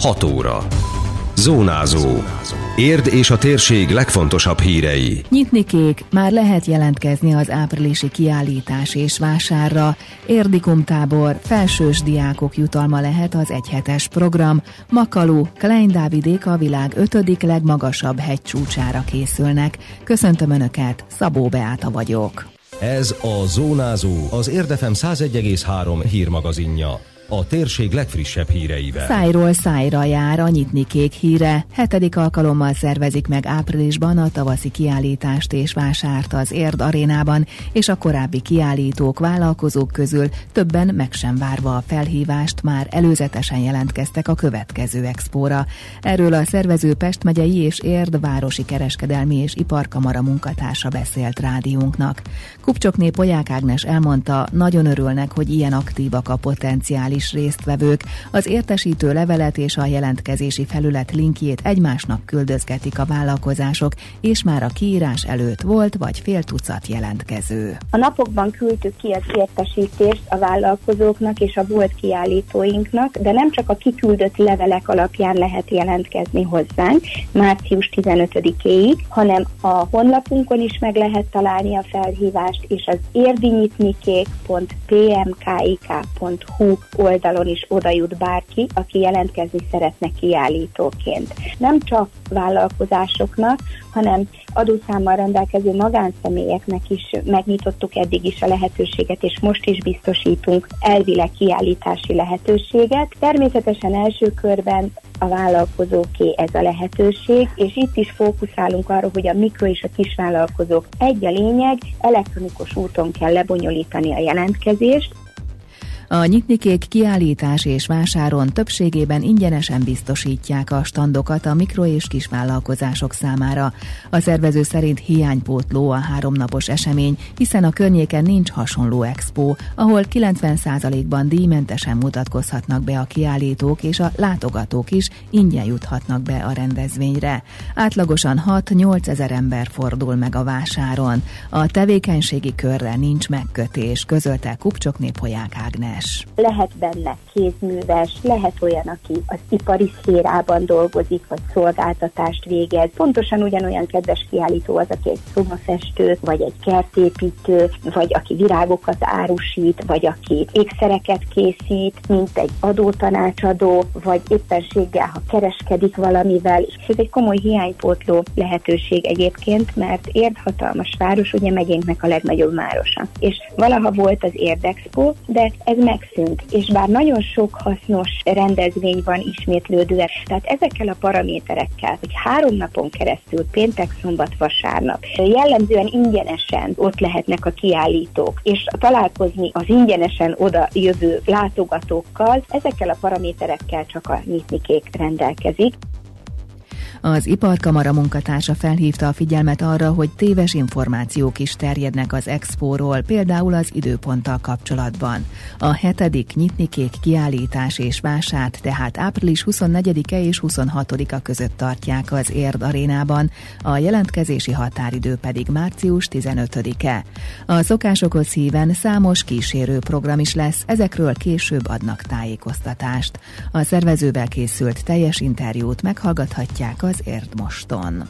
6 óra. Zónázó. Érd és a térség legfontosabb hírei. Nyitni kék, már lehet jelentkezni az áprilisi kiállítás és vásárra. Érdikum tábor, felsős diákok jutalma lehet az egyhetes program. Makalu, Klein Dávidék a világ ötödik legmagasabb hegycsúcsára készülnek. Köszöntöm Önöket, Szabó Beáta vagyok. Ez a Zónázó, az Érdefem 101,3 hírmagazinja a térség legfrissebb híreivel. Szájról szájra jár a nyitni kék híre. Hetedik alkalommal szervezik meg áprilisban a tavaszi kiállítást és vásárt az Érd arénában, és a korábbi kiállítók, vállalkozók közül többen meg sem várva a felhívást már előzetesen jelentkeztek a következő expóra. Erről a szervező Pest megyei és Érd városi kereskedelmi és iparkamara munkatársa beszélt rádiónknak. Kupcsokné Polyák Ágnes elmondta, nagyon örülnek, hogy ilyen aktívak a potenciális is résztvevők az értesítő levelet és a jelentkezési felület linkjét egymásnak küldözgetik a vállalkozások, és már a kiírás előtt volt vagy fél tucat jelentkező. A napokban küldtük ki az értesítést a vállalkozóknak és a volt kiállítóinknak, de nem csak a kiküldött levelek alapján lehet jelentkezni hozzánk március 15-éig, hanem a honlapunkon is meg lehet találni a felhívást, és az érdinyitnikék.pmkik.hu oldalon is oda jut bárki, aki jelentkezni szeretne kiállítóként. Nem csak vállalkozásoknak, hanem adószámmal rendelkező magánszemélyeknek is megnyitottuk eddig is a lehetőséget, és most is biztosítunk elvileg kiállítási lehetőséget. Természetesen első körben a vállalkozóké ez a lehetőség, és itt is fókuszálunk arra, hogy a mikro és a kisvállalkozók egy a lényeg, elektronikus úton kell lebonyolítani a jelentkezést, a nyitnikék kiállítás és vásáron többségében ingyenesen biztosítják a standokat a mikro- és kisvállalkozások számára. A szervező szerint hiánypótló a háromnapos esemény, hiszen a környéken nincs hasonló expo, ahol 90%-ban díjmentesen mutatkozhatnak be a kiállítók, és a látogatók is ingyen juthatnak be a rendezvényre. Átlagosan 6-8 ezer ember fordul meg a vásáron. A tevékenységi körre nincs megkötés, közölte Kupcsok Polyák Ágnes kézműves. Lehet benne kézműves, lehet olyan, aki az ipari szférában dolgozik, vagy szolgáltatást végez. Pontosan ugyanolyan kedves kiállító az, aki egy szobafestő, vagy egy kertépítő, vagy aki virágokat árusít, vagy aki ékszereket készít, mint egy adótanácsadó, vagy éppenséggel, ha kereskedik valamivel. És ez egy komoly hiánypótló lehetőség egyébként, mert érdhatalmas város, ugye megyénknek a legnagyobb városa. És valaha volt az Érdexpo, de ez megszűnt, és bár nagyon sok hasznos rendezvény van ismétlődően, tehát ezekkel a paraméterekkel, hogy három napon keresztül, péntek, szombat, vasárnap, jellemzően ingyenesen ott lehetnek a kiállítók, és találkozni az ingyenesen oda jövő látogatókkal, ezekkel a paraméterekkel csak a nyitnikék rendelkezik. Az iparkamara munkatársa felhívta a figyelmet arra, hogy téves információk is terjednek az expóról, például az időponttal kapcsolatban. A hetedik nyitnikék kiállítás és vását tehát április 24-e és 26-a között tartják az Érd arénában, a jelentkezési határidő pedig március 15-e. A szokásokhoz híven számos kísérő program is lesz, ezekről később adnak tájékoztatást. A szervezővel készült teljes interjút meghallgathatják az Érdmoston.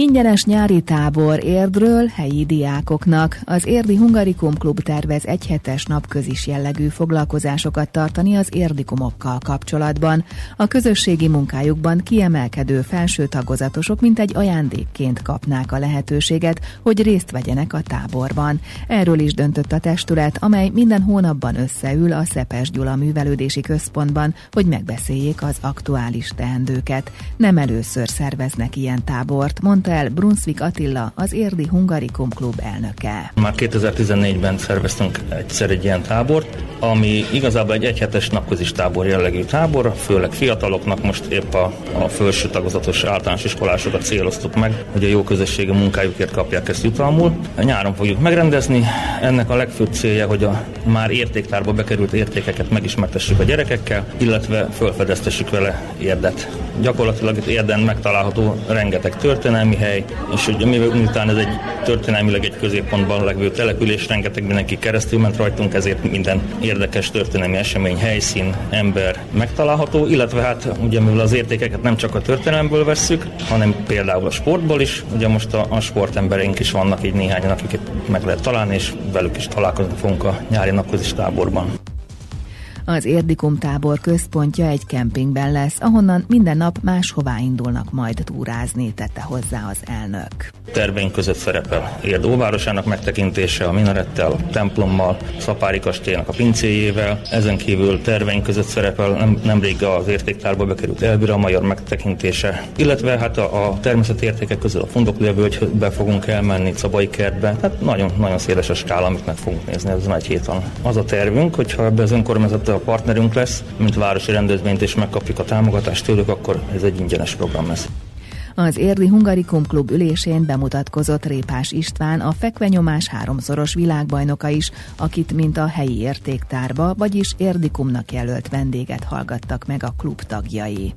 Ingyenes nyári tábor Érdről helyi diákoknak. Az Érdi Hungarikum Klub tervez egyhetes napközis jellegű foglalkozásokat tartani az érdikumokkal kapcsolatban. A közösségi munkájukban kiemelkedő felső tagozatosok mint egy ajándékként kapnák a lehetőséget, hogy részt vegyenek a táborban. Erről is döntött a testület, amely minden hónapban összeül a Szepes Gyula Művelődési Központban, hogy megbeszéljék az aktuális teendőket. Nem először szerveznek ilyen tábort, mondta mondta el Brunswick Attila, az Érdi Hungarikum Klub elnöke. Már 2014-ben szerveztünk egyszer egy ilyen tábort, ami igazából egy egyhetes napközis tábor jellegű tábor, főleg fiataloknak most épp a, a felső tagozatos általános iskolásokat céloztuk meg, hogy a jó közösségi munkájukért kapják ezt jutalmul. Nyáron fogjuk megrendezni. Ennek a legfőbb célja, hogy a már értéktárba bekerült értékeket megismertessük a gyerekekkel, illetve felfedeztessük vele érdet. Gyakorlatilag itt érden megtalálható rengeteg történelmi hely, és hogy miután ez egy történelmileg egy középpontban levő település, rengeteg mindenki keresztül ment rajtunk, ezért minden érdekes történelmi esemény, helyszín, ember megtalálható, illetve hát ugye mivel az értékeket nem csak a történelemből vesszük, hanem például a sportból is, ugye most a, a sportembereink is vannak így néhányan, akiket meg lehet találni, és velük is találkozni fogunk a nyári napközis táborban. Az Érdikum tábor központja egy kempingben lesz, ahonnan minden nap máshová indulnak majd túrázni, tette hozzá az elnök. Terveink között szerepel Érd óvárosának megtekintése a minarettel, templommal, Szapári kastélynak a pincéjével. Ezen kívül terveink között szerepel nem, nemrég az értéktárba bekerült Elbira Major megtekintése, illetve hát a, a természeti értékek közül a Fundoklővölgybe fogunk elmenni, Cabai kertbe. Tehát nagyon, nagyon széles a skála, amit meg fogunk nézni ezen egy héten. Az a tervünk, hogyha ebbe az önkormányzat a partnerünk lesz, mint városi rendezvényt, és megkapjuk a támogatást tőlük, akkor ez egy ingyenes program lesz. Az Érdi Hungarikum Klub ülésén bemutatkozott Répás István, a fekvenyomás háromszoros világbajnoka is, akit mint a helyi értéktárba, vagyis Érdikumnak jelölt vendéget hallgattak meg a klub tagjai.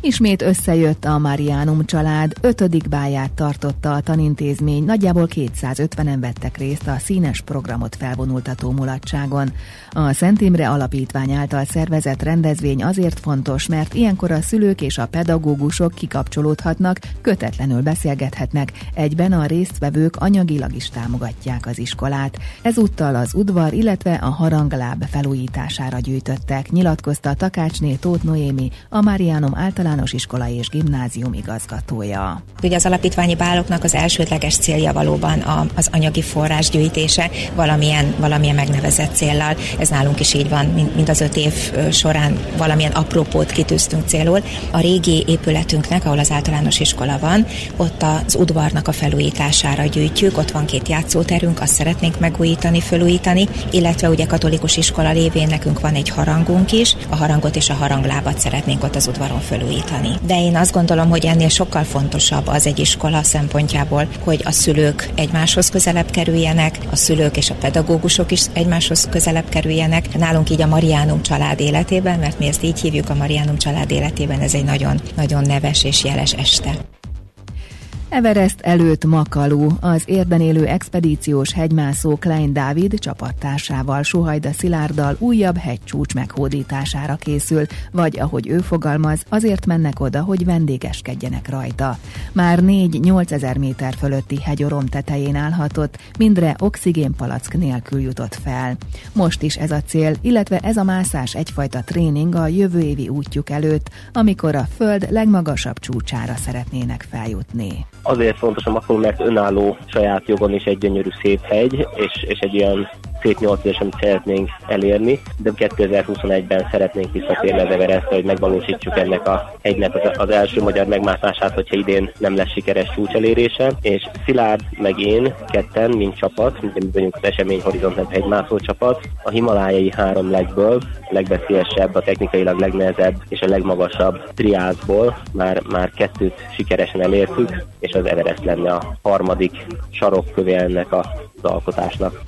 Ismét összejött a Marianum család, ötödik báját tartotta a tanintézmény, nagyjából 250-en vettek részt a színes programot felvonultató mulatságon. A Szent Imre Alapítvány által szervezett rendezvény azért fontos, mert ilyenkor a szülők és a pedagógusok kikapcsolódhatnak, kötetlenül beszélgethetnek, egyben a résztvevők anyagilag is támogatják az iskolát. Ezúttal az udvar, illetve a harangláb felújítására gyűjtöttek, nyilatkozta Takácsné Tóth Noémi, a Marianum által általános iskola és gimnázium igazgatója. Ugye az alapítványi báloknak az elsődleges célja valóban a, az anyagi forrás gyűjtése valamilyen, valamilyen megnevezett céllal. Ez nálunk is így van, mint, az öt év során valamilyen apropót kitűztünk célul. A régi épületünknek, ahol az általános iskola van, ott az udvarnak a felújítására gyűjtjük, ott van két játszóterünk, azt szeretnénk megújítani, felújítani, illetve ugye katolikus iskola lévén nekünk van egy harangunk is, a harangot és a haranglábat szeretnénk ott az udvaron felújítani javítani. De én azt gondolom, hogy ennél sokkal fontosabb az egy iskola szempontjából, hogy a szülők egymáshoz közelebb kerüljenek, a szülők és a pedagógusok is egymáshoz közelebb kerüljenek. Nálunk így a Mariánum család életében, mert mi ezt így hívjuk a Mariánum család életében, ez egy nagyon, nagyon neves és jeles este. Everest előtt Makalu, az érben élő expedíciós hegymászó Klein Dávid csapattársával Suhajda Szilárddal újabb hegycsúcs meghódítására készül, vagy ahogy ő fogalmaz, azért mennek oda, hogy vendégeskedjenek rajta. Már 4-8 ezer méter fölötti hegyorom tetején állhatott, mindre oxigénpalack nélkül jutott fel. Most is ez a cél, illetve ez a mászás egyfajta tréning a jövő évi útjuk előtt, amikor a Föld legmagasabb csúcsára szeretnének feljutni azért fontos a Makron, mert önálló saját jogon is egy gyönyörű szép hegy, és, és egy olyan szép nyolcas, amit szeretnénk elérni, de 2021-ben szeretnénk visszatérni az Everestre, hogy megvalósítsuk ennek a hegynek az, az első magyar megmászását, hogyha idén nem lesz sikeres csúcselérése, és Szilárd meg én ketten, mint csapat, mi vagyunk az Esemény Horizont nevű hegymászó csapat, a himalájai három legből, a legbeszélyesebb, a technikailag legnehezebb és a legmagasabb triázból már, már kettőt sikeresen elértük, és az Everest lenne a harmadik sarokköve ennek az alkotásnak.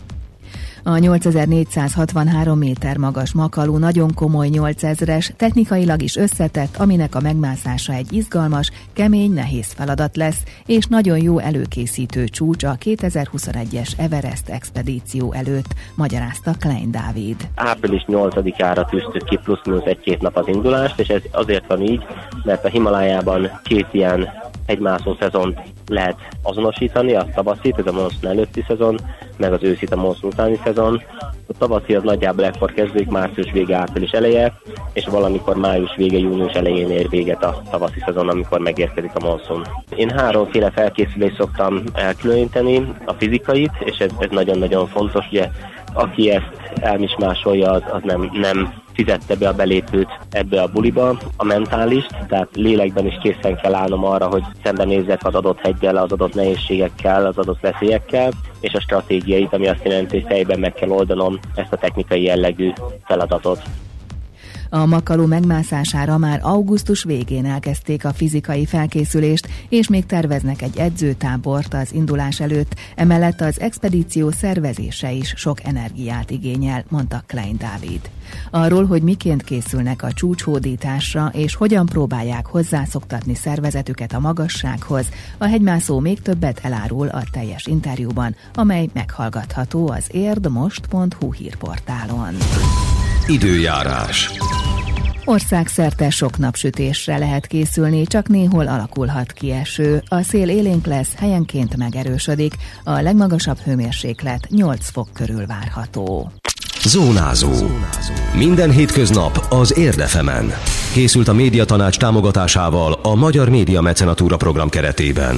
A 8463 méter magas makalú nagyon komoly 8000-es, technikailag is összetett, aminek a megmászása egy izgalmas, kemény, nehéz feladat lesz, és nagyon jó előkészítő csúcs a 2021-es Everest expedíció előtt, magyarázta Klein Dávid. Április 8-ára tűztük ki plusz-minusz egy-két nap az indulást, és ez azért van így, mert a Himalájában két ilyen egymászó szezont lehet azonosítani, a tavaszit, ez a monszun előtti szezon, meg az őszit a monszun utáni szezon. A tavaszi az nagyjából ekkor kezdődik, március vége, április eleje, és valamikor május vége, június elején ér véget a tavaszi szezon, amikor megérkezik a monszun. Én háromféle felkészülést szoktam elkülöníteni, a fizikait, és ez, ez nagyon-nagyon fontos, ugye aki ezt elmismásolja, az, az nem, nem fizette be a belépőt ebbe a buliba, a mentálist, tehát lélekben is készen kell állnom arra, hogy szembenézzek az adott heggyel, az adott nehézségekkel, az adott veszélyekkel, és a stratégiait, ami azt jelenti, hogy fejben meg kell oldanom ezt a technikai jellegű feladatot. A Makaló megmászására már augusztus végén elkezdték a fizikai felkészülést, és még terveznek egy edzőtábort az indulás előtt, emellett az expedíció szervezése is sok energiát igényel, mondta Klein Dávid. Arról, hogy miként készülnek a csúcshódításra, és hogyan próbálják hozzászoktatni szervezetüket a magassághoz, a hegymászó még többet elárul a teljes interjúban, amely meghallgatható az érdmost.hu hírportálon. Időjárás. Országszerte sok napsütésre lehet készülni, csak néhol alakulhat ki eső. A szél élénk lesz, helyenként megerősödik, a legmagasabb hőmérséklet 8 fok körül várható. Zónázó. Minden hétköznap az Érdefemen. Készült a médiatanács támogatásával a Magyar Média Mecenatúra program keretében.